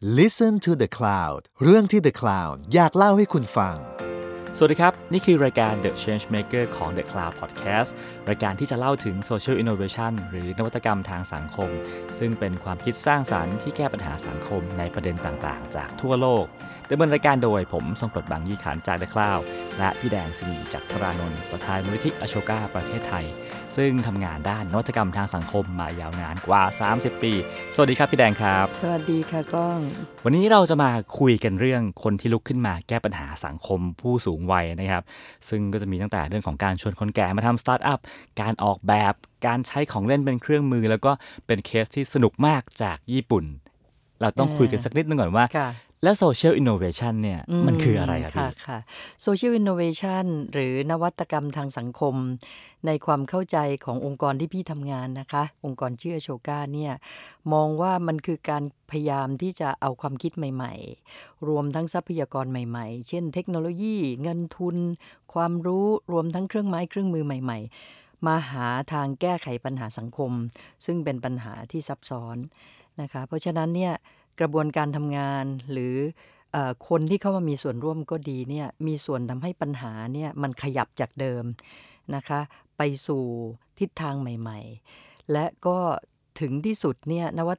Listen to the Cloud เรื่องที่ The Cloud อยากเล่าให้คุณฟัง สวัสดีครับ นี่คือรายการ The Change Maker ของ The Cloud Podcast รายการที่จะเล่าถึง Social Innovation หรือนวัตกรรมทางสังคม ซึ่งเป็นความคิดสร้างสารรค์ที่แก้ปัญหาสังคมในประเด็นต่างๆ จากทั่วโลกดำเนินรายการโดยผมทรงกรดบางยี่ขันจาก The Cloud และพี่แดงสินีจากทรานนท์ประธานมูลนิธิอโชกาประเทศไทยซึ่งทำงานด้านนวัตกรรมทางสังคมมายาวนานกว่า 30 ปี สวัสดีครับพี่แดงครับ สวัสดีค่ะก้อง วันนี้เราจะมาคุยกันเรื่องคนที่ลุกขึ้นมาแก้ปัญหาสังคมผู้สูงวัยนะครับ ซึ่งก็จะมีตั้งแต่เรื่องของการชวนคนแก่มาทำสตาร์ทอัพ การออกแบบ การใช้ของเล่นเป็นเครื่องมือ แล้วก็เป็นเคสที่สนุกมากจากญี่ปุ่น เราต้องคุยกันสักนิดนึงก่อนว่าค่ะ แล้ว social innovation เนี่ยมันคืออะไรครับค่ะพี่ค่ะ social innovation หรือนวัตกรรมทางสังคม ในความเข้าใจขององค์กรที่พี่ทำงานนะคะ องค์กรชื่อโชกาเนี่ยมองว่ามันคือการพยายามที่จะเอาความคิดใหม่ ๆ รวมทั้งทรัพยากรใหม่ ๆ เช่น เทคโนโลยี เงินทุน ความรู้รวมทั้งเครื่องไม้เครื่องมือใหม่ ๆ มาหาทางแก้ไขปัญหาสังคม ซึ่งเป็นปัญหาที่ซับซ้อนนะคะ เพราะฉะนั้นเนี่ย กระบวนการทำงานหรือเออคนที่เข้ามามีส่วนร่วมก็ดีเนี่ยมีส่วนทำให้ปัญหาเนี่ยมันขยับจากเดิมนะคะไปสู่ทิศทางใหม่ ๆ และก็ถึงที่สุดเนี่ยนวั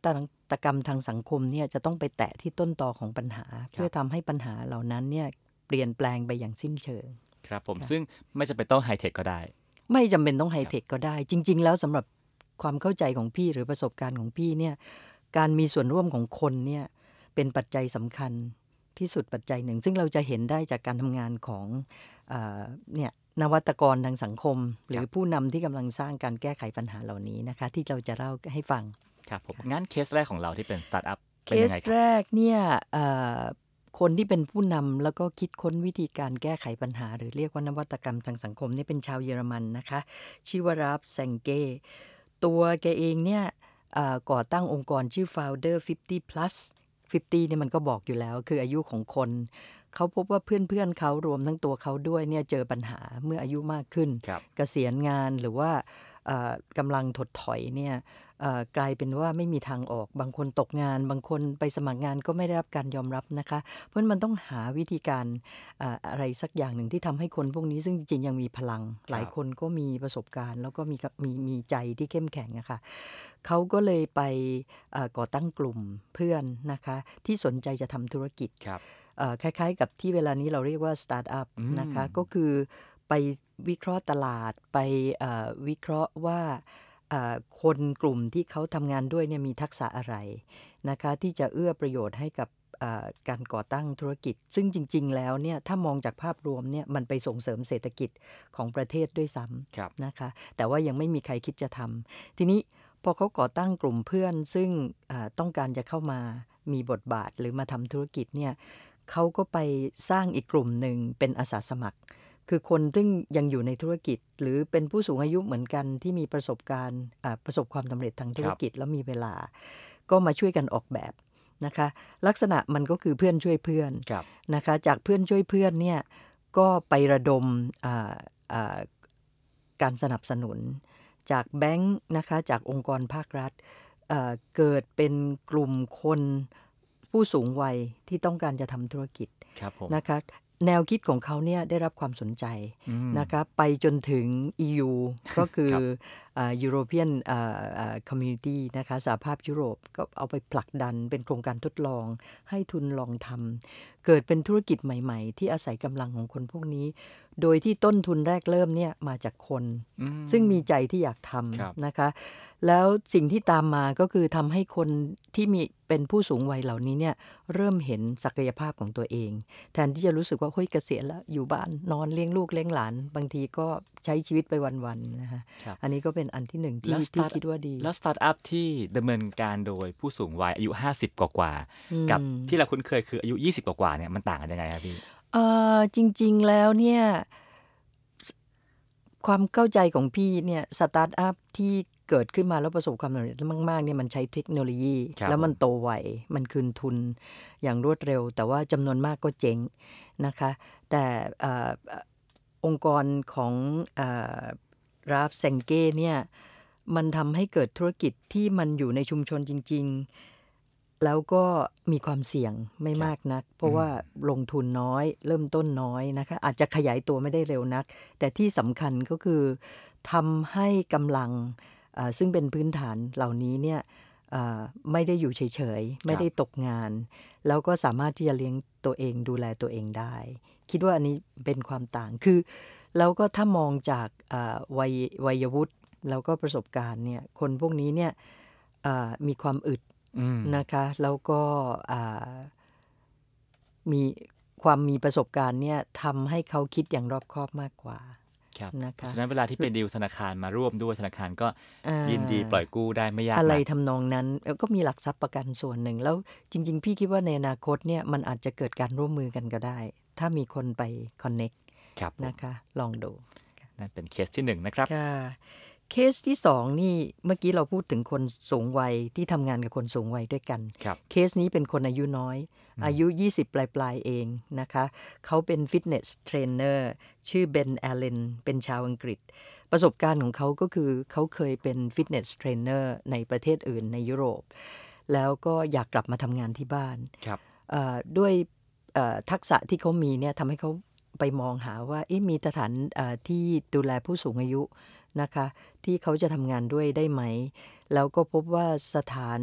ตกรรมทางสังคมเนี่ยจะต้องไปแตะที่ต้นตอของปัญหา เพื่อทำให้ปัญหาเหล่านั้นเนี่ยเปลี่ยนแปลงไปอย่างสิ้นเชิง ครับผมค่ะซึ่งไม่จำเป็นต้องไฮเทคก็ได้ ไม่จำเป็นต้องไฮเทคก็ได้ จริง ๆ แล้วสำหรับความเข้าใจของพี่หรือประสบการณ์ของพี่เนี่ย การมีส่วนร่วมของคนเนี่ยเป็นปัจจัยสำคัญที่สุดปัจจัยหนึ่ง ซึ่งเราจะเห็นได้จากการทำงานของเออเนี่ยนวัตกรทางสังคม หรือผู้นำที่กำลังสร้างการแก้ไขปัญหาเหล่านี้นะคะ ที่เราจะเล่าให้ฟังครับผมงั้นเคสแรกของเราที่เป็นสตาร์ทอัพเป็นยังไงครับเคสแรกเนี่ยเอ่อคนที่เป็นผู้นำแล้วก็คิดค้นวิธีการแก้ไขปัญหา หรือเรียกว่านวัตกรรมทางสังคมนี่เป็นชาวเยอรมันนะคะ ชื่อว่าราฟแซงเกตัวแกเองเนี่ยเอ่อ ก่อตั้งองค์กรชื่อ Founder 50 plus 50เนี่ยมันก็บอกอยู่แล้วคืออายุของคน เขาพบว่าเพื่อนๆเขารวมทั้งตัวเขาด้วยเนี่ยเจอปัญหาเมื่ออายุมากขึ้นครับเกษียณงานหรือว่าเอ่อกำลังถดถอยเนี่ยเอ่อ กลายเป็นว่าไม่มีทางออก บางคนตกงาน บางคนไปสมัครงานก็ไม่ได้รับการยอมรับนะคะ เพราะฉะนั้นมันต้องหาวิธีการเอ่ออะไรสักอย่างหนึ่งที่ทำให้คนพวกนี้ซึ่งจริงๆยังมีพลัง หลายคนก็มีประสบการณ์ แล้วก็มีกับมีมีใจที่เข้มแข็งอะค่ะเขาก็เลยไปเอ่อก่อตั้งกลุ่มเพื่อนนะคะที่สนใจจะทำธุรกิจครับเอ่อคล้ายๆ กับที่เวลานี้เราเรียกว่าสตาร์ทอัพอืมนะคะก็คือไปวิเคราะห์ตลาดไปเอ่อวิเคราะห์ว่าเอ่อ คนกลุ่มที่เขาทำงานด้วยเนี่ยมีทักษะอะไรนะคะที่จะเอื้อประโยชน์ให้กับเอ่อการก่อตั้งธุรกิจ ซึ่งจริง ๆ แล้วเนี่ยถ้ามองจากภาพรวมเนี่ยมันไปส่งเสริมเศรษฐกิจของประเทศด้วยซ้ำครับนะคะแต่ว่ายังไม่มีใครคิดจะทำทีนี้พอเขาก่อตั้งกลุ่มเพื่อน ซึ่งเอ่อต้องการจะเข้ามามีบทบาทหรือมาทำธุรกิจเนี่ยเขาก็ไปสร้างอีกกลุ่มหนึ่งเป็นอาสาสมัคร คือคนซึ่งยังอยู่ในธุรกิจ หรือเป็นผู้สูงอายุเหมือนกันที่มีประสบการณ์อ่าประสบความสำเร็จทางธุรกิจแล้วมีเวลา ก็มาช่วยกันออกแบบนะคะ ลักษณะมันก็คือเพื่อนช่วยเพื่อนครับนะคะ จากเพื่อนช่วยเพื่อนเนี่ยก็ไประดมอ่าอ่าการสนับสนุน จากแบงค์นะคะจากองค์กรภาครัฐเอ่อเกิดเป็นกลุ่มคนผู้สูงวัยที่ต้องการจะทำธุรกิจครับผมนะคะ แนวคิดของเขาเนี่ยได้รับความสนใจอืมนะคะไปจนถึง EU ก็คือครับอ่า European อ่าอ่า Community นะคะสหภาพยุโรปก็เอาไปผลักดันเป็นโครงการทดลอง ให้ทุนลองทำเกิดเป็นธุรกิจใหม่ ๆ ที่อาศัยกำลังของคนพวกนี้ โดยที่ต้นทุนแรกเริ่มเนี่ยมาจากคนอืมซึ่งมีใจที่อยากทครับำนะคะ แล้วสิ่งที่ตามมาก็คือทำให้คนที่มีเป็นผู้สูงวัยเหล่านี้เนี่ยเริ่มเห็นศักยภาพของตัวเอง แทนที่จะรู้สึกว่าเฮ้ยเกษียณแล้วอยู่บ้านนอนเลี้ยงลูกเลี้ยงหลาน บางทีก็ใช้ชีวิตไปวันๆนะคะครับอันนี้ก็เป็นอันที่หนึ่งที่แล้วที่ start- คิดว่าดี แล้วสตาร์ทอัพที่ดำเนินการโดยผู้สูงวัยอายุ 50 กว่าๆกับอืมที่เราคุ้นเคยคืออายุ 20 กว่าๆเนี่ยมันต่างกันยังไงครับพี่ เอ่อ จริง ๆ แล้วเนี่ย ส ความเข้าใจของพี่เนี่ย สตาร์ทอัพที่เกิดขึ้นมาแล้วประสบความสำเร็จมาก ๆ เนี่ย มันใช้เทคโนโลยี ครับแล้วมันโตไว มันคืนทุนอย่างรวดเร็ว แต่ว่าจำนวนมากก็เจ๊งนะคะ แต่ เอ่อเอ่อองค์กรของราฟเซงเก้เนี่ย มันทำให้เกิดธุรกิจที่มันอยู่ในชุมชนจริง ๆ แล้วก็มีความเสี่ยงไม่มากนัก เพราะว่าลงทุนน้อย เริ่มต้นน้อยนะคะ อาจจะขยายตัวไม่ได้เร็วนัก แต่ที่สำคัญก็คือทำให้กำลังอ่าซึ่งเป็นพื้นฐานเหล่านี้เนี่ยอ่าไม่ได้อยู่เฉยๆ ไม่ได้ตกงาน แล้วก็สามารถที่จะเลี้ยงตัวเองดูแลตัวเองได้ คิดว่าอันนี้เป็นความต่างคือ แล้วก็ถ้ามองจากอ่าวัยวัยวุฒิแล้วก็ประสบการณ์เนี่ยคนพวกนี้เนี่ยอ่ามีความอึด อืม นะคะ แล้วก็อ่ามีความมีประสบการณ์เนี่ยทำให้เขาคิดอย่างรอบคอบมากกว่า ครับนะคะเพราะฉะนั้นเวลาที่เป็นดีลธนาคารมาร่วมด้วยธนาคารก็อ่ายินดีปล่อยกู้ได้ไม่ยากอะไรนักทำนองนั้นเอ่อก็มีหลักทรัพย์ประกันส่วนหนึ่ง แล้วจริง ๆ พี่คิดว่าในอนาคตเนี่ยมันอาจจะเกิดการร่วมมือกันก็ได้ ถ้ามีคนไป connect ครับผมนะคะ ลองดู นั่นเป็นเคสที่หนึ่งนะครับ ค่ะ เคสที่สองนี่เมื่อกี้เราพูดถึงคนสูงวัยที่ทำงานกับคนสูงวัยด้วยกันครับ เคสนี้เป็นคนอายุน้อย อายุ 20 ปลายปลายๆเองนะคะ เขาเป็น fitness trainer ชื่อเบนแอลเลนเป็นชาวอังกฤษ ประสบการณ์ของเขาก็คือเขาเคยเป็น fitness trainer ในประเทศอื่นในยุโรป แล้วก็อยากกลับมาทำงานที่บ้านครับเอ่อด้วยเอ่อทักษะที่เขามีเนี่ยทำให้เขาไปมองหาว่าเอ๊ะมีสถานเอ่อที่ดูแลผู้สูงอายุ นะคะ ที่เขาจะทำงานด้วยได้ไหม แล้วก็พบว่าสถาน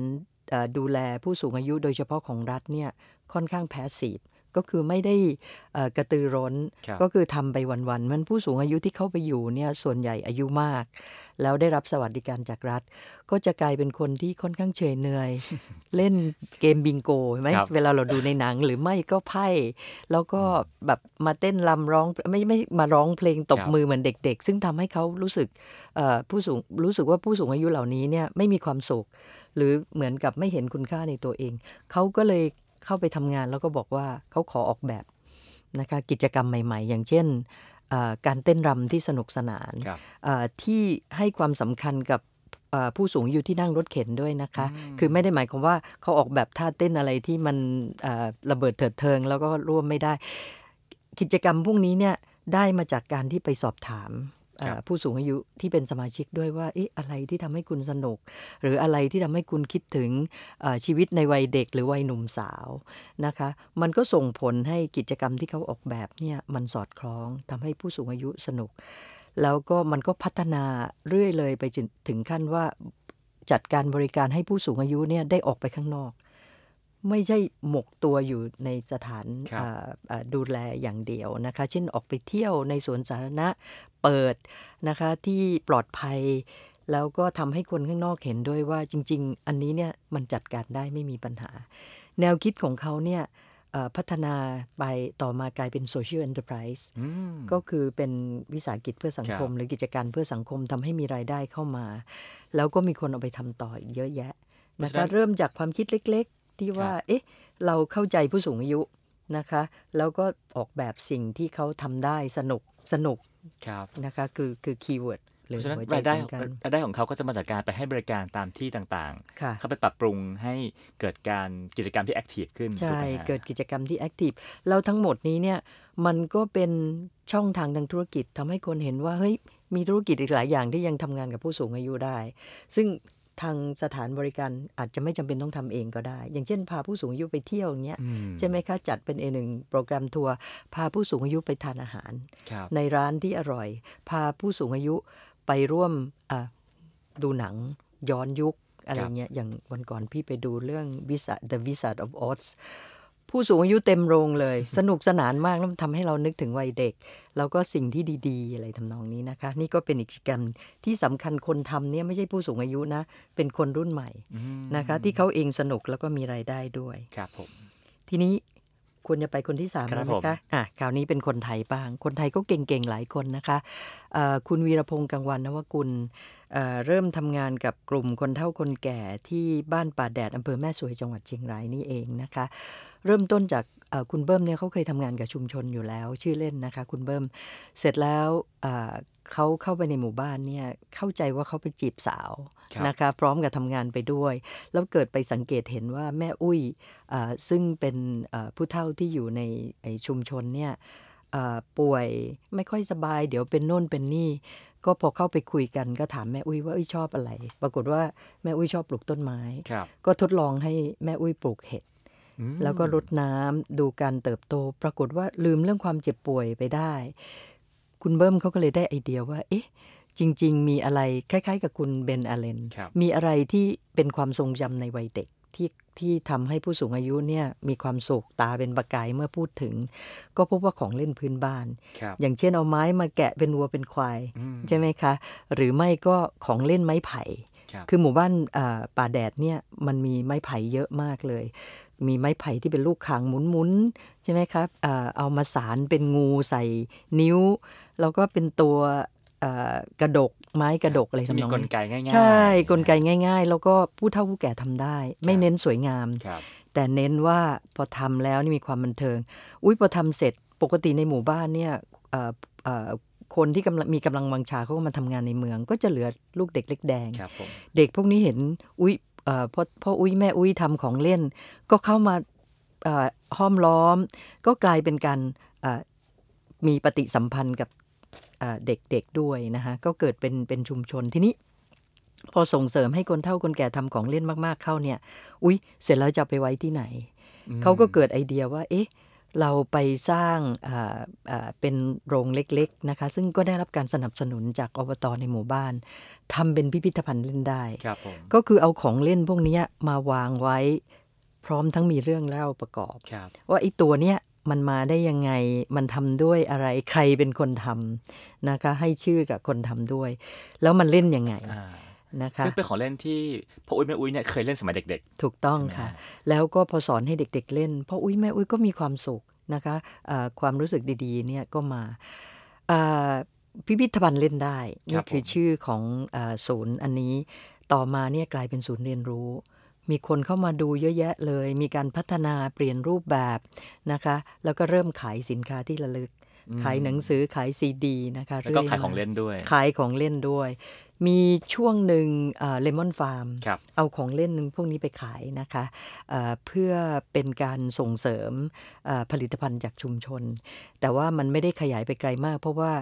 ดูแลผู้สูงอายุโดยเฉพาะของรัฐเนี่ยค่อนข้างแพสซีฟ ก็คือไม่ได้เอ่อกระตือร้นครับก็คือทำไปวันๆมันผู้สูงอายุที่เข้าไปอยู่เนี่ยส่วนใหญ่อายุมาก แล้วได้รับสวัสดิการจากรัฐ ก็จะกลายเป็นคนที่ค่อนข้างเฉยเหนื่อย เล่นเกมบิงโกใช่ไหมครับเวลาเราดูในหนังหรือไม่ก็ไพ่แล้วก็แบบมาเต้นรำร้องไม่ไม่มาร้องเพลงตบครับมือเหมือนเด็ก ๆ ซึ่งทำให้เขารู้สึกเอ่อผู้สูงรู้สึกว่าผู้สูงอายุเหล่านี้เนี่ยไม่มีความสุข หรือเหมือนกับไม่เห็นคุณค่าในตัวเองเขาก็เลย เข้าไปทำงานแล้วก็บอกว่าเขาขอออกแบบนะคะกิจกรรมใหม่ ๆ อย่างเช่นเอ่อการเต้นรำที่สนุกสนานครับเอ่อที่ให้ความสำคัญกับเอ่อผู้สูงอายุที่นั่งรถเข็นด้วยนะคะอืมคือไม่ได้หมายความว่าเขาออกแบบท่าเต้นอะไรที่มันเอ่อระเบิดเถิดเทิง แล้วก็ร่วมไม่ได้ กิจกรรมพวกนี้เนี่ยได้มาจากการที่ไปสอบถามเอ่อครับ ผู้สูงอายุที่เป็นสมาชิกด้วยว่าเอ๊ะอะไรที่ทำให้คุณสนุก หรืออะไรที่ทำให้คุณคิดถึงชีวิตในวัยเด็กหรือวัยหนุ่มสาวนะคะ มันก็ส่งผลให้กิจกรรมที่เขาออกแบบเนี่ยมันสอดคล้องทำให้ผู้สูงอายุสนุก แล้วก็มันก็พัฒนาเรื่อยเลยไปจนถึงขั้นว่าจัดการบริการให้ผู้สูงอายุเนี่ยได้ออกไปข้างนอก ไม่ใช่หมกตัวอยู่ในสถานครับเอ่อเอ่อดูแลอย่างเดียวนะคะ เช่นออกไปเที่ยวในสวนสาธารณะเปิดนะคะที่ปลอดภัย แล้วก็ทำให้คนข้างนอกเห็นด้วยว่าจริง ๆ อันนี้เนี่ยมันจัดการได้ไม่มีปัญหา แนวคิดของเขาเนี่ยเอ่อพัฒนาไปต่อมากลายเป็น social enterprise อืมก็คือเป็นวิสาหกิจเพื่อสังคมครับหรือกิจการเพื่อสังคมทำให้มีรายได้เข้ามา แล้วก็มีคนเอาไปทำต่ออีกเยอะแยะเพราะนะฉะนั้คะนเริ่มจากความคิดเล็กๆ ที่ว่า เอ๊ะ เราเข้าใจผู้สูงอายุนะคะ แล้วก็ออกแบบสิ่งที่เขาทำได้สนุกสนุกครับนะคะ คือคือ keyword หเพรือราะฉะนั้นหัวใจรายได้สำคัญรายได้ของเขาก็จะมาจากการไปให้บริการตามที่ต่างค่ะๆเข้าไปปรับปรุงให้เกิดการกิจกรรมที่ active ขึ้น ใช่ถูกไหมฮะเกิดกิจกรรมที่ active แล้วทั้งหมดนี้เนี่ย มันก็เป็นช่องทางทางธุรกิจทำให้คนเห็นว่า เฮ้ย มีธุรกิจอีกหลายอย่างที่ยังทำงานกับผู้สูงอายุได้ ซึ่ง ทางสถานบริการอาจจะไม่จำเป็นต้องทำเองก็ได้ อย่างเช่น พาผู้สูงอายุไปเที่ยวอย่างเงี้ยอืมใช่ไหมคะ จัดเป็นเอหนึ่งโปรแกรมทัวร์พาผู้สูงอายุไปทานอาหารครับในร้านที่อร่อย พาผู้สูงอายุไปร่วมอะดูหนังย้อนยุคอะไรเงี้ยอย่างวันก่อนพี่ไปดูเรื่อง Wizard The Wizard of Oz ผู้สูงอายุเต็มโรงเลย สนุกสนานมากแล้วมันทำให้เรานึกถึงวัยเด็ก แล้วก็สิ่งที่ดีๆ อะไรทำนองนี้นะคะ นี่ก็เป็นอีกกิจกรรมที่สำคัญคนทำเนี่ยไม่ใช่ผู้สูงอายุนะ เป็นคนรุ่นใหม่อืมนะคะ ที่เขาเองสนุกแล้วก็มีรายได้ด้วยครับผมทีนี้ ควรจะไปคนที่สามครับแล้วไหมผมคะอะคราวนี้เป็นคนไทยบ้าง คนไทยก็เก่งๆ หลายคนนะคะเอ่อคุณวีรพงศ์กังวันนวกุลเอ่อเริ่มทำงานกับกลุ่มคนเฒ่าคนแก่ที่บ้านป่าแดดอำเภอแม่สวยจังหวัดเชียงรายนี่เองนะคะ เริ่มต้นจากเอ่อคุณเบิ้มเนี่ยเขาเคยทำงานกับชุมชนอยู่แล้ว ชื่อเล่นนะคะ คุณเบิ้มเสร็จแล้วเอ่อเขาเข้าไปในหมู่บ้านเนี่ยเข้าใจว่าเขาไปจีบสาวครับ นะคะพร้อมกับทำงานไปด้วย แล้วเกิดไปสังเกตเห็นว่าแม่อุ้ยเอ่อซึ่งเป็นเอ่อผู้เฒ่าที่อยู่ในไอ้ชุมชนเนี่ยเอ่อป่วยไม่ค่อยสบาย เดี๋ยวเป็นโน่นเป็นนี่ ก็พอเข้าไปคุยกันก็ถามแม่อุ้ยว่าอุ้ยชอบอะไร ปรากฏว่าแม่อุ้ยชอบปลูกต้นไม้ครับก็ทดลองให้แม่อุ้ยปลูกเห็ดอืมแล้วก็รดน้ำดูการเติบโต ปรากฏว่าลืมเรื่องความเจ็บป่วยไปได้ คุณเบิ้มเขาก็เลยได้ไอเดียว่า เอ๊ะ จริง ๆ มีอะไรคล้ายๆ กับคุณเบนอาเลนครับมีอะไรที่เป็นความทรงจำในวัยเด็กที่ที่ทำให้ผู้สูงอายุเนี่ยมีความสุขตาเป็นประกายเมื่อพูดถึง ก็พบว่าของเล่นพื้นบ้านครับอย่างเช่นเอาไม้มาแกะเป็นวัวเป็นควายอืมใช่ไหมคะ หรือไม่ก็ของเล่นไม้ไผ่ครับคือหมู่บ้านอ่าป่าแดดเนี่ยมันมีไม้ไผ่เยอะมากเลย มีไม้ไผ่ที่เป็นลูกขางหมุนๆใช่ไหมครับอ่าเอามาสารเป็นงูใส่นิ้ว แล้วก็เป็นตัวอ่า กระดกไม้กระดกอะไรที่มีทำนองกลนี้ไกง่ายๆ ใช่กลไกง่าย ๆ แล้วก็ผู้เฒ่าผู้แก่ทำได้ ไม่เน้นสวยงามครับแต่เน้นว่าพอทำแล้วนี่มีความบันเทิง อุ้ยพอทำเสร็จปกติในหมู่บ้านเนี่ยเอ่อเอ่อคนที่กำลังมีกำลังวังชาเขาก็มาทำงานในเมือง ก็จะเหลือลูกเด็กเล็กแดงครับผมเด็กพวกนี้เห็นอุ้ยเอ่อพ่อพ่ออุ้ยแม่อุ้ยทำของเล่น ก็เข้ามาเอ่อห้อมล้อม ก็กลายเป็นการเอ่อมีปฏิสัมพันธ์กับ เอ่อเด็กๆด้วยนะคะก็เกิดเป็นเป็นชุมชนทีนี้ พอส่งเสริมให้คนเฒ่าคนแก่ทำของเล่นมากๆเข้าเนี่ย อุ้ยเสร็จแล้วจะเอาไปไว้ที่ไหนอืมเขาก็เกิดไอเดียว่า เอ๊ะ เราไปสร้างอ่าอ่าเป็นโรงเล็กๆนะคะ ซึ่งก็ได้รับการสนับสนุนจากอบตในหมู่บ้านทำเป็นพิพิธภัณฑ์เล่นได้ครับผมก็คือเอาของเล่นพวกเนี้ยมาวางไว้พร้อมทั้งมีเรื่องเล่าประกอบครับว่าไอ้ตัวเนี้ย มันมาได้ยังไง มันทำด้วยอะไร ใครเป็นคนทำนะคะ ให้ชื่อกับคนทำด้วย แล้วมันเล่นยังไงอ่านะคะซึ่งเป็นของเล่นที่พ่ออุ้ยแม่อุ้ยเนี่ยเคยเล่นสมัยเด็กถูกต้องใช่ไหมค่ะฮะแล้วก็พอสอนให้เด็ก ๆ เล่นพ่ออุ้ยแม่อุ้ยก็มีความสุขนะคะอ่าความรู้สึกดีๆเนี่ยก็มาอ่าพิพิธภัณฑ์เล่นได้ นี่คือชื่อของอาศูนย์อันนี้ ต่อมาเนี่ยกลายเป็นศูนย์เรียนรู้ มีคนเข้ามาดูเยอะแยะเลย มีการพัฒนาเปลี่ยนรูปแบบนะคะ แล้วก็เริ่มขายสินค้าที่ระลึก ขายหนังสือขายซีดีนะคะแล้วก็รื่ขายของมเล่นด้วย ขายของเล่นด้วย มีช่วงหนึ่งเลมอนฟาร์มครับเอาของเล่นพวกนี้ไปขายนะคะเอ่อเพื่อเป็นการส่งเสริมเอ่อผลิตภัณฑ์จากชุมชน แต่ว่ามันไม่ได้ขยายไปไกลมาก เพราะว่า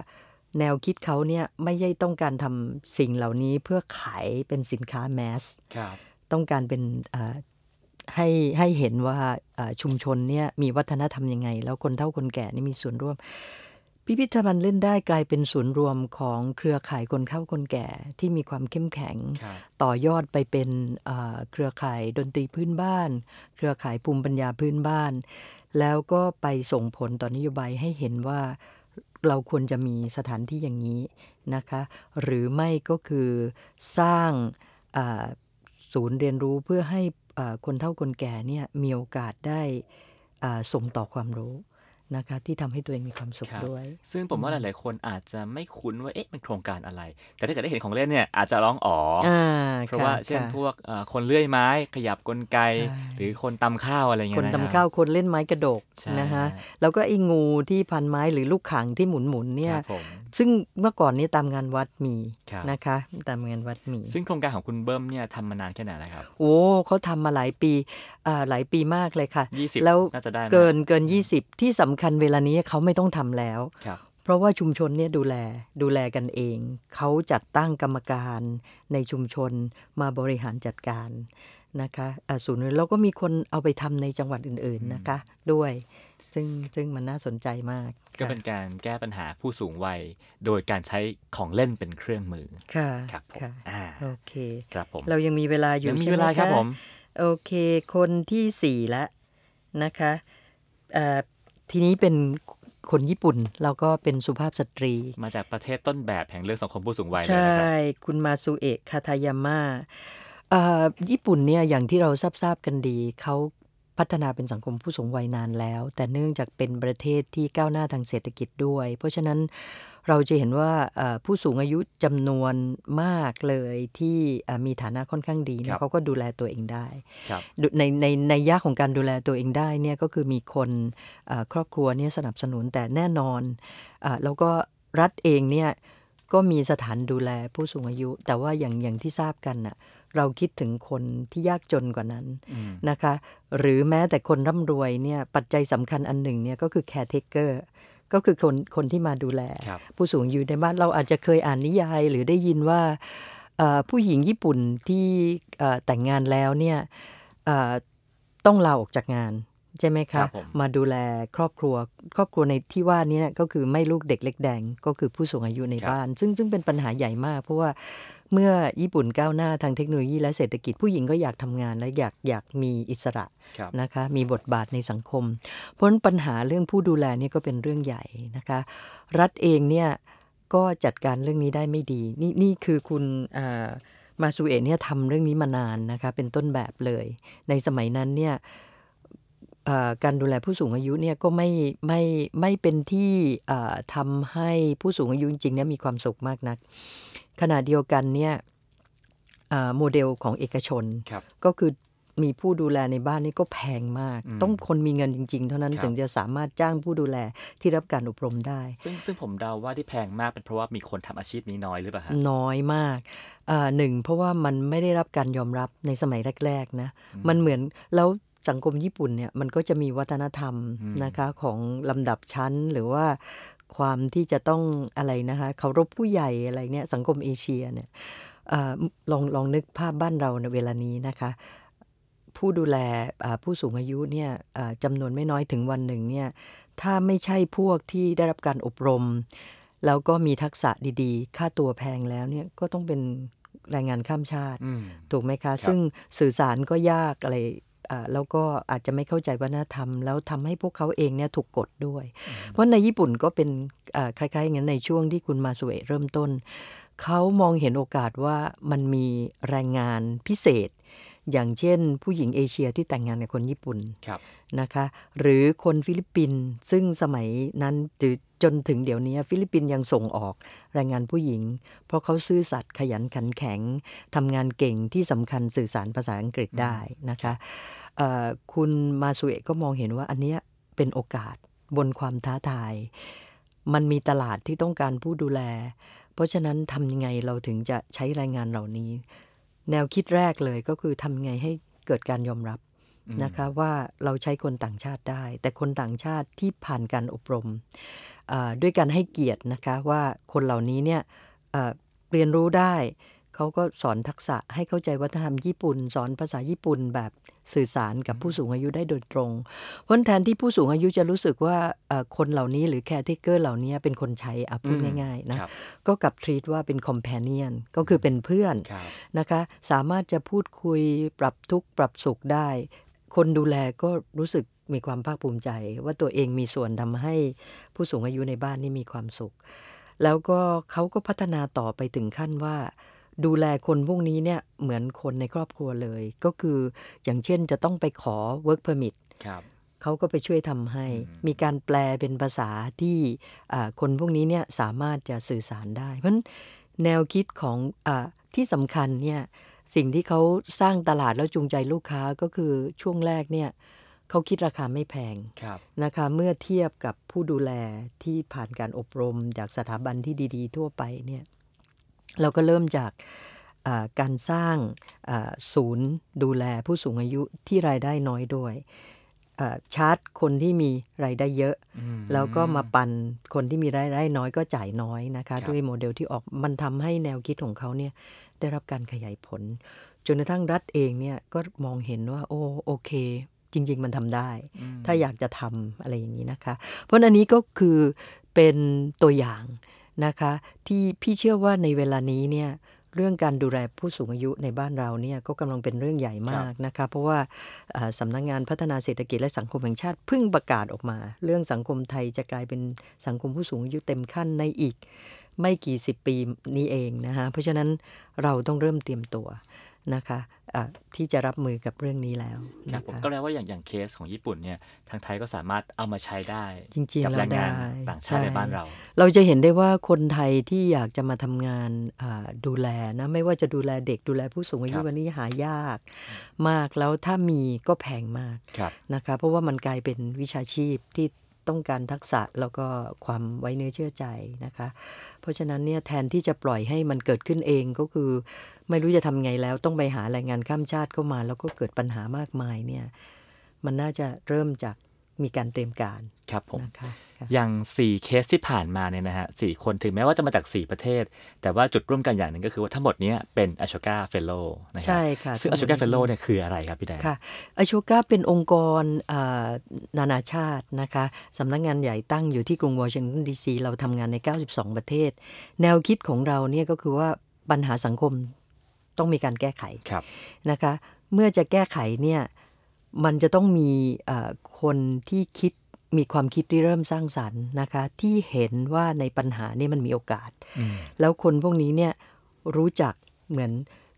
แนวคิดเขาเนี่ยไม่ใช่ต้องการทำสิ่งเหล่านี้เพื่อขายเป็นสินค้าแมสครับ ต้องการเป็นเอ่อให้ให้เห็นว่าเอ่อชุมชนเนี่ยมีวัฒนธรรมยังไง แล้วคนเฒ่าคนแก่นี่มีส่วนร่วม พิพิธภัณฑ์เล่นได้กลายเป็นศูนย์รวมของเครือข่ายคนเฒ่าคนแก่ที่มีความเข้มแข็งครับต่อยอดไปเป็นเอ่อเครือข่ายดนตรีพื้นบ้าน เครือข่ายภูมิปัญญาพื้นบ้าน แล้วก็ไปส่งผลต่อนโยบายให้เห็นว่าเราควรจะมีสถานที่อย่างนี้นะคะ หรือไม่ก็คือสร้างอ่า ศูนย์เรียนรู้เพื่อให้อ่าคนเฒ่าคนแก่เนี่ยมีโอกาสได้อ่าส่งต่อความรู้นะคะที่ทำให้ตัวเองมีความสุขครับด้วย ซึ่งผมว่าหลาย ๆ คนอาจจะไม่คุ้นว่าเอ๊ะมันโครงการอะไร แต่ถ้าเกิดได้เห็นของเล่นเนี่ยอาจจะร้องอ๋อออ่าเพราะว่าค่เช่นค่พวกเอ่อคนเลื่อยไม้ขยับกลไกใช่หรือคนตำข้าวอะไรเงี้คยนนะตำข้าวคนเล่นไม้กระดกใช่นะคะแล้วก็ไอ้งูที่พันไม้หรือลูกขังที่หมุนหมุนๆคเนี่ยรับผม ซึ่งเมื่อก่อนนี้ตามงานวัดมีครับนะคะ ตามงานวัดมี ซึ่งโครงการของคุณเบิ้มเนี่ยทำมานานแค่ไหนแล้วครับ โอ้เขาทำมาหลายปีอ่าหลายปีมากเลยค่ะ 20 แล้วน่าจะได้ไหมเกินเกิน 20 ที่สำคัญเวลานี้เขาไม่ต้องทำแล้วครับเพราะว่าชุมชนเนี่ยดูแลดูแลกันเอง เขาจัดตั้งกรรมการในชุมชนมาบริหารจัดการนะคะอ่าศูนย์แล้วก็มีคนเอาไปทำในจังหวัดอื่น ๆนะคะ ด้วย ซึ่งซึ่งมันน่าสนใจมาก ก็เป็นการแก้ปัญหาผู้สูงวัย โดยการใช้ของเล่นเป็นเครื่องมือ ค่ะ ครับผมค่ะอ่าโอเค ครับผม เรายังมีเวลาอยู่ยังมีใช่ไหเวลาครับะผม โอเค คนที่สี่แล้วนะคะเอ่อทีนี้เป็นคนญี่ปุ่นเราก็เป็นสุภาพสตรี มาจากประเทศต้นแบบแห่งเรื่องสังคมผู้สูงวัยเลยใช่นะครับคุณมาซูเอะคาทายาม่าเอ่อญี่ปุ่นเนี่ยอย่างที่เราทราบๆกันดี เขา พัฒนาเป็นสังคมผู้สูงวัยนานแล้ว แต่เนื่องจากเป็นประเทศที่ก้าวหน้าทางเศรษฐกิจด้วย เพราะฉะนั้นเราจะเห็นว่าเอ่อผู้สูงอายุจำนวนมากเลยที่เอ่อมีฐานะค่อนข้างดีเนี่ยเขาก็ดูแลตัวเองได้ครับดูในในในยะของการดูแลตัวเองได้เนี่ยก็คือมีคนเอ่อครอบครัวเนี่ยสนับสนุนแต่แน่นอนอาแล้วก็รัฐเองเนี่ย ก็มีสถานดูแลผู้สูงอายุ แต่ว่าอย่างอย่างที่ทราบกันน่ะเราคิดถึงคนที่ยากจนกว่านั้นอืมนะคะ หรือแม้แต่คนร่ำรวยเนี่ยปัจจัยสำคัญอันหนึ่งเนี่ยก็คือ caretaker ก็ก็คือคนคนที่มาดูแลครับผู้สูงอายุในบ้านเราอาจจะเคยอ่านนิยาย หรือได้ยินว่าเอ่อผู้หญิงญี่ปุ่นที่เอ่อแต่งงานแล้วเนี่ยเอ่อต้องลาออกจากงาน ใช่ไหมครัคะบผมมาดูแลครอบครัว ครอบครัวในที่ว่านี้เนี่ยก็คือไม่ลูกเด็กเล็กแดง ก็คือผู้สูงอายุในบ้าน ซึ่งซึ่งเป็นปัญหาใหญ่มาก เพราะว่าเมื่อญี่ปุ่นก้าวหน้าทางเทคโนโลยีและเศรษฐกิจผู้หญิงก็อยากทำงานและอยากอยากมีอิสระ ครับ นะคะมีบทบาทในสังคม เพราะฉะนั้นปัญหาเรื่องผู้ดูแลเนี่ยก็เป็นเรื่องใหญ่นะคะ รัฐเองเนี่ยก็จัดการเรื่องนี้ได้ไม่ดี นี่นี่คือคุณอ่ามาซูเอะเนี่ยทำเรื่องนี้มานานนะคะเป็นต้นแบบเลย ในสมัยนั้นเนี่ยอ่า การดูแลผู้สูงอายุเนี่ยก็ไม่ไม่ไม่เป็นที่อ่าทำให้ผู้สูงอายุจริงๆเนี่ยมีความสุขมากนัก ขณะเดียวกันเนี่ยอ่าโมเดลของเอกชนครับก็คือมีผู้ดูแลในบ้านนี่ก็แพงมากอืมต้องคนมีเงินจริง ๆ เท่านั้นครับถึงจะสามารถจ้างผู้ดูแลที่รับการอบรมได้ ซึ่งซึ่งผมเดาว่าที่แพงมากเป็นเพราะว่ามีคนทำอาชีพนี้น้อยหรือเปล่าฮะน้อยมากอ่าหนึ่งเพราะว่ามันไม่ได้รับการยอมรับในสมัยแรก ๆ นะ มันเหมือนแล้ว สังคมญี่ปุ่นเนี่ยมันก็จะมีวัฒนธรรมอืมนะคะของลำดับชั้นหรือว่าความที่จะต้องอะไรนะคะเคารพผู้ใหญ่อะไรเนี่ยสังคมเอเชียเนี่ยอาลองลองนึกภาพบ้านเราในเวลานี้นะคะ ผู้ดูแลอ่าผู้สูงอายุเนี่ยอ่าจำนวนไม่น้อยถึงวันหนึ่งเนี่ยถ้าไม่ใช่พวกที่ได้รับการอบรม แล้วก็มีทักษะดีๆ ค่าตัวแพงแล้วเนี่ยก็ต้องเป็นแรงงานข้ามชาติอืมถูกไหมคะ ซึ่งสื่อสารก็ยากอะไรอ่า แล้วก็อาจจะไม่เข้าใจวัฒนธรรม แล้วทำให้พวกเขาเองเนี่ยถูกกดด้วย เพราะในญี่ปุ่นก็เป็นอ่าคล้ายๆอย่างนั้นในช่วงที่คุณมาสุเอะเริ่มต้น เขามองเห็นโอกาสว่ามันมีแรงงานพิเศษ อย่างเช่น ผู้หญิงเอเชียที่แต่งงานกับคนญี่ปุ่นครับนะคะ หรือคนฟิลิปปินส์ซึ่งสมัยนั้นหรือจนถึงเดี๋ยวนี้ฟิลิปปินส์ยังส่งออกแรงงานผู้หญิง เพราะเขาซื่อสัตย์ขยันขันแข็งทำงานเก่งที่สำคัญสื่อสารภาษาอังกฤษได้นะคะเอ่อคุณมาสุเอะก็มองเห็นว่าอันเนี้ยเป็นโอกาสบนความท้าทาย มันมีตลาดที่ต้องการผู้ดูแล เพราะฉะนั้นทำยังไงเราถึงจะใช้แรงงานเหล่านี้ แนวคิดแรกเลยก็คือทำยังไงให้เกิดการยอมรับอืมนะคะว่าเราใช้คนต่างชาติได้ แต่คนต่างชาติที่ผ่านการอบรมอ่าด้วยการให้เกียรตินะคะว่าคนเหล่านี้เนี่ยอ่าเรียนรู้ได้ เขาก็สอนทักษะให้เข้าใจวัฒนธรรมญี่ปุ่น สอนภาษาญี่ปุ่นแบบสื่อสารกับผู้สูงอายุได้โดยตรง เพราะฉะนั้นแทนที่ผู้สูงอายุจะรู้สึกว่าเอ่อคนเหล่านี้หรือ caretaker เหล่านี้เป็นคนใช้อะพูดอืมง่ายๆนะครับก็กลับ treat ว่าเป็น companion ก็คือเป็นเพื่อนครับนะคะสามารถจะพูดคุยปรับทุกข์ปรับสุขได้ คนดูแลก็รู้สึกมีความภาคภูมิใจ ว่าตัวเองมีส่วนทำให้ผู้สูงอายุในบ้านนี่มีความสุข แล้วก็เขาก็พัฒนาต่อไปถึงขั้นว่า ดูแลคนพวกนี้เนี่ยเหมือนคนในครอบครัวเลย ก็คืออย่างเช่นจะต้องไปขอ work permit ครับเขาก็ไปช่วยทำให้อืมมีการแปลเป็นภาษาที่อ่าคนพวกนี้เนี่ยสามารถจะสื่อสารได้ เพราะฉะนั้นแนวคิดของอาที่สำคัญเนี่ยสิ่งที่เขาสร้างตลาดแล้วจูงใจลูกค้าก็คือช่วงแรกเนี่ยเขาคิดราคาไม่แพงครับนะคะเมื่อเทียบกับผู้ดูแลที่ผ่านการอบรมจากสถาบันที่ดี ๆ ทั่วไปเนี่ย เราก็เริ่มจากอ่าการสร้างอ่าศูนย์ดูแลผู้สูงอายุที่รายได้น้อยด้วยอ่าชาร์จคนที่มีรายได้เยอะอืมแล้วก็มาปันคนที่มีรายได้น้อยก็จ่ายน้อยนะครัคะบด้วยโมเดลที่ออกมันทำให้แนวคิดของเขาเนี่ยได้รับการขยายผล จนกระทั่งรัฐเองเนี่ยก็มองเห็นว่า โอ้โอเค จริง ๆ มันทำได้อืมถ้าอยากจะทำอะไรอย่างนี้นะคะ เพราะอันนี้ก็คือเป็นตัวอย่าง นะคะ ที่พี่เชื่อว่าในเวลานี้เนี่ยเรื่องการดูแลผู้สูงอายุในบ้านเราเนี่ยก็กำลังเป็นเรื่องใหญ่มากนะคะเพราะว่าเอ่อสำนักงานพัฒนาเศรษฐกิจและสังคมแห่งชาติเพิ่งประกาศออกมา เรื่องสังคมไทยจะกลายเป็นสังคมผู้สูงอายุเต็มขั้นในอีกไม่กี่สิบปีนี้เองนะคะเพราะฉะนั้นเราต้องเริ่มเตรียมตัว นะคะะที่จะรับมือกับเรื่องนี้แล้วครับนะผมคะก็แปลว่าอย่างอย่างเคสของญี่ปุ่นเนี่ยทางไทยก็สามารถเอามาใช้ได้ จริงๆกับแล้วแรงงานได้ต่างชาติใช่ในบ้านเรา เราจะเห็นได้ว่าคนไทยที่อยากจะมาทำงานอ่าดูแลนะไม่ว่าจะดูแลเด็กดูแลผู้สูงอายุครับวันนี้หายากมากแล้วถ้ามีก็แพงมากครับนะคะเพราะว่ามันกลายเป็นวิชาชีพที่ ต้องการทักษะแล้วก็ความไว้เนื้อเชื่อใจนะคะ เพราะฉะนั้นเนี่ยแทนที่จะปล่อยให้มันเกิดขึ้นเองก็คือ ไม่รู้จะทำไงแล้วต้องไปหาแรงงานข้ามชาติเข้ามา แล้วก็เกิดปัญหามากมายเนี่ยมันน่าจะเริ่มจาก มีการเตรียมการครับผมนะคะค่ะอย่าง 4 เคสที่ผ่านมาเนี่ยนะฮะสคนถึงแม้ว่าจะมาจาก 4 ประเทศ แต่ว่าจุดร่วมกันอย่างหนึ่งก็คือว่าทั้งหมดเนี้ยเป็นอ s ช o กาเฟลโลนะครัใช่ค่ะซึ่งอ s ช o กาเฟลโลเนี่ยคืออะไรครับพี่แดงค่ะ Ashoka เป็นองค์กรอ่านานาชาตินะคะสำนักงานใหญ่ตั้งอยู่ที่กรุงวอชิงตันดีซีเราทำงานใน 92 ประเทศ แนวคิดของเราเนี่ยก็คือว่าปัญหาสังคมต้องมีการแก้ไขครับนะคะ เมื่อจะแก้ไขเนี่ย มันจะต้องมีเอ่อคนที่คิดมีความคิดที่เริ่มสร้างสรรค์นะคะ ที่เห็นว่าในปัญหานี่มันมีโอกาสอืมแล้วคนพวกนี้เนี่ยรู้จักเหมือน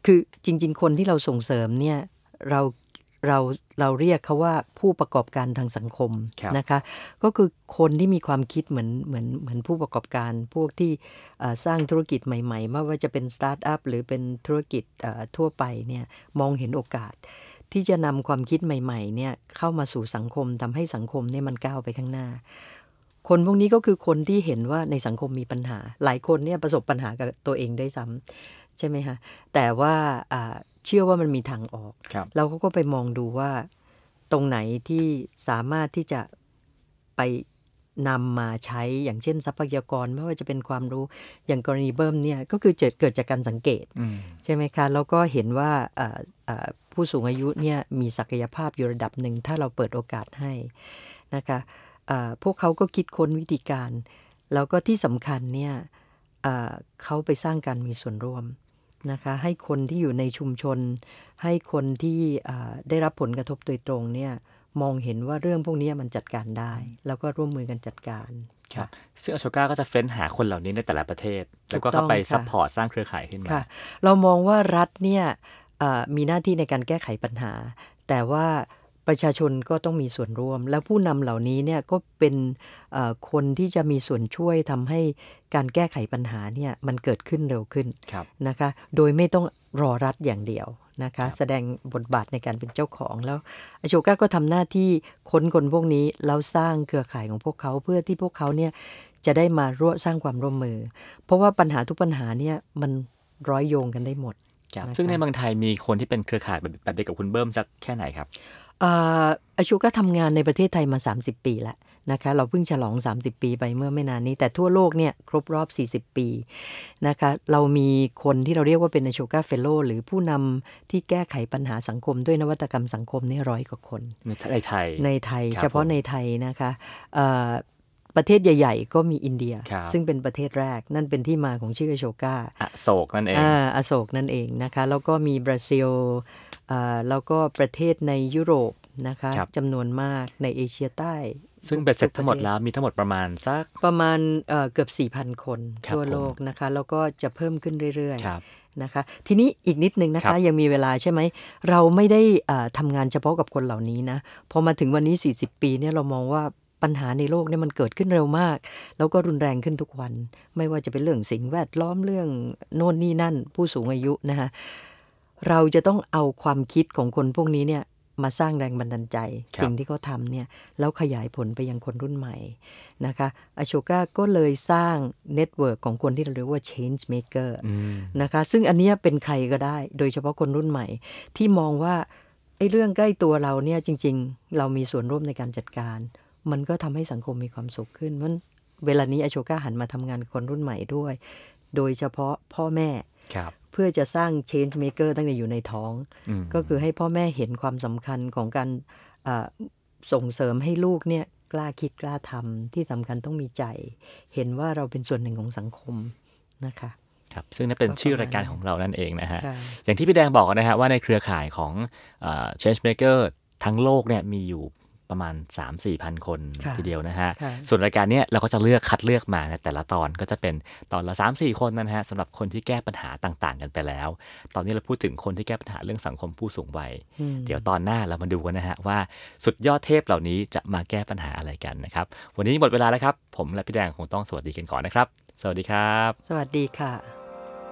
คือจริง ๆ คนที่เราส่งเสริมเนี่ยเราเราเราเรียกเขาว่าผู้ประกอบการทางสังคมครับนะคะ ก็คือคนที่มีความคิดเหมือนเหมือนเหมือนผู้ประกอบการ พวกที่เอ่อสร้างธุรกิจใหม่ๆไม่ว่าจะเป็นสตาร์ทอัพหรือเป็นธุรกิจเอ่อทั่วไปเนี่ยมองเห็นโอกาส ที่จะนำความคิดใหม่ๆเนี่ยเข้ามาสู่สังคมทำให้สังคมเนี่ยมันก้าวไปข้างหน้า คนพวกนี้ก็คือคนที่เห็นว่าในสังคมมีปัญหา หลายคนเนี่ยประสบปัญหากับตัวเองได้วยซ้ำใช่ไหมคะแต่ว่าอ่าเชื่อว่ามันมีทางออกครับเราก็ก็ไปมองดูว่าตรงไหนที่สามารถที่จะไป นำมาใช้อย่างเช่นทรัพยากรไม่ว่าจะเป็นความรู้อย่างกรณีเบิ้มเนี่ยก็คือเกิดเกิดจากการสังเกตอืมใช่ไหมคะแล้วก็เห็นว่าเอ่อเอ่อผู้สูงอายุเนี่ยมีศักยภาพอยู่ระดับหนึ่งถ้าเราเปิดโอกาสให้นะคะเอ่อพวกเขาก็คิดค้นวิธีการ แล้วก็ที่สำคัญเนี่ยเอ่อเขาไปสร้างการมีส่วนร่วมนะคะให้คนที่อยู่ในชุมชน ให้คนที่เอ่อได้รับผลกระทบโดยตรงเนี่ย มองเห็นว่าเรื่องพวกนี้มันจัดการได้ แล้วก็ร่วมมือกันจัดการครับซึ่งอ s ช o กาก็จะเฟ้นหาคนเหล่านี้ในแต่ละประเทศ แล้วก็เข้าไปถูกต้องค่ะ support สร้างเครือข่ายขึ้นมาค่ะเรามองว่ารัฐเนี่ยเอ่อมีหน้าที่ในการแก้ไขปัญหา แต่ว่าประชาชนก็ต้องมีส่วนร่วม แล้วผู้นำเหล่านี้เนี่ยก็เป็นเอ่อคนที่จะมีส่วนช่วยทำให้การแก้ไขปัญหาเนี่ยมันเกิดขึ้นเร็วขึ้นครับนะคะ โดยไม่ต้องรอรัฐอย่างเดียว นะครัคะบแสดงบทบาทในการเป็นเจ้าของแล้วอโชก้าก็ทำหน้าที่ค้นคนพวกนี้แล้วสร้างเครือข่ายของพวกเขาเพื่อที่พวกเขาเนี่ยจะได้มาร่วมสร้างความร่วมมือ เพราะว่าปัญหาทุกปัญหาเนี่ยมันร้อยโยงกันได้หมดครับนะคะซึ่งในเมืองไทยมีคนที่เป็นเครือข่ายแบบแบบเดียวกับคุณเบิ้มสักแค่ไหนครับเอ่ออโชก้าทำงานในประเทศไทยมา 30 ปีแล้ว นะคะเราเพิ่งฉลอง 30 ปีไปเมื่อไม่นานนี้ แต่ทั่วโลกเนี่ยครบรอบ 40 ปีนะคะเรามีคนที่เราเรียกว่าเป็น Ashoka Fellow หรือผู้นำที่แก้ไขปัญหาสังคมด้วยนวัตกรรมสังคมเนี่ยร้อยกว่าคน ในในไทยในไทยครับเฉพาะผมในไทยนะคะเอ่อประเทศใหญ่ ๆ ก็มีอินเดียครับซึ่งเป็นประเทศแรกนั่นเป็นที่มาของชื่อ Ashoka อโศกนั่นเองอ่าอโศกนั่นเองนะคะ แล้วก็มีบราซิลอ่าแล้วก็ประเทศในยุโรปนะคะครับจำนวนมากในเอเชียใต้ ซึ่งเบ็ดเสร็จทุกทั้งหมดประทศแล้วมีทั้งหมดประมาณสักประมาณเอ่อเกือบ 4,000 คนครับทั่วโลกนะคะ แล้วก็จะเพิ่มขึ้นเรื่อยครับๆนะคะ ทีนี้อีกนิดนึงนะครัคะบยังมีเวลาใช่ไหม เราไม่ได้อ่าทำงานเฉพาะกับคนเหล่านี้นะพอมาถึงวันนี้ 40 ปีเนี่ยเรามองว่าปัญหาในโลกเนี่ยมันเกิดขึ้นเร็วมาก แล้วก็รุนแรงขึ้นทุกวัน ไม่ว่าจะเป็นเรื่องสิ่งแวดล้อมเรื่องโน่นนี่นั่น ผู้สูงอายุนะคะเราจะต้องเอาความคิดของคนพวกนี้เนี่ย มาสร้างแรงบันดาลใจครับสิ่งที่เขาทำเนี่ยแล้วขยายผลไปยังคนรุ่นใหม่นะคะ Ashoka ก็เลยสร้าง network ของคนที่เราเรียกว่า change maker อืมนะคะซึ่งอันเนี้ยเป็นใครก็ได้ โดยเฉพาะคนรุ่นใหม่ ที่มองว่าไอ้เรื่องใกล้ตัวเราเนี่ยจริง ๆ เรามีส่วนร่วมในการจัดการ มันก็ทำให้สังคมมีความสุขขึ้นมันเวลานี้ Ashoka หันมาทำงานกับคนรุ่นใหม่ด้วย โดยเฉพาะพ่อแม่ครับเพื่อจะสร้าง change maker ตั้งแต่อยู่ในท้องอืมก็คือให้พ่อแม่เห็นความสำคัญของการอ่าส่งเสริมให้ลูกเนี่ยกล้าคิดกล้าทำที่สำคัญต้องมีใจ เห็นว่าเราเป็นส่วนหนึ่งของสังคมนะคะครับซึ่งนั่นเป็นก็ชื่อประมาณรายการของเรานั่นเองนะฮะค่ะอย่างที่พี่แดงบอกนะฮะว่าในเครือข่ายของเอ่อ Changemaker ทั้งโลกเนี่ยมีอยู่ ประมาณ 3 4พันคนค่ะทีเดียวนะฮะค่ะส่วนรายการเนี้ยเราก็จะเลือกคัดเลือกมาในแต่ละตอนก็จะเป็นตอนละ 3 4 คนนะฮะสำหรับคนที่แก้ปัญหาต่างๆ กันไปแล้ว ตอนนี้เราพูดถึงคนที่แก้ปัญหาเรื่องสังคมผู้สูงวัยอืมเดี๋ยวตอนหน้าเรามาดูกันนะฮะว่าสุดยอดเทพเหล่านี้จะมาแก้ปัญหาอะไรกันนะครับ วันนี้หมดเวลาแล้วครับ ผมและพี่แดงคงต้องสวัสดีกันก่อนนะครับ สวัสดีครับ สวัสดีค่ะ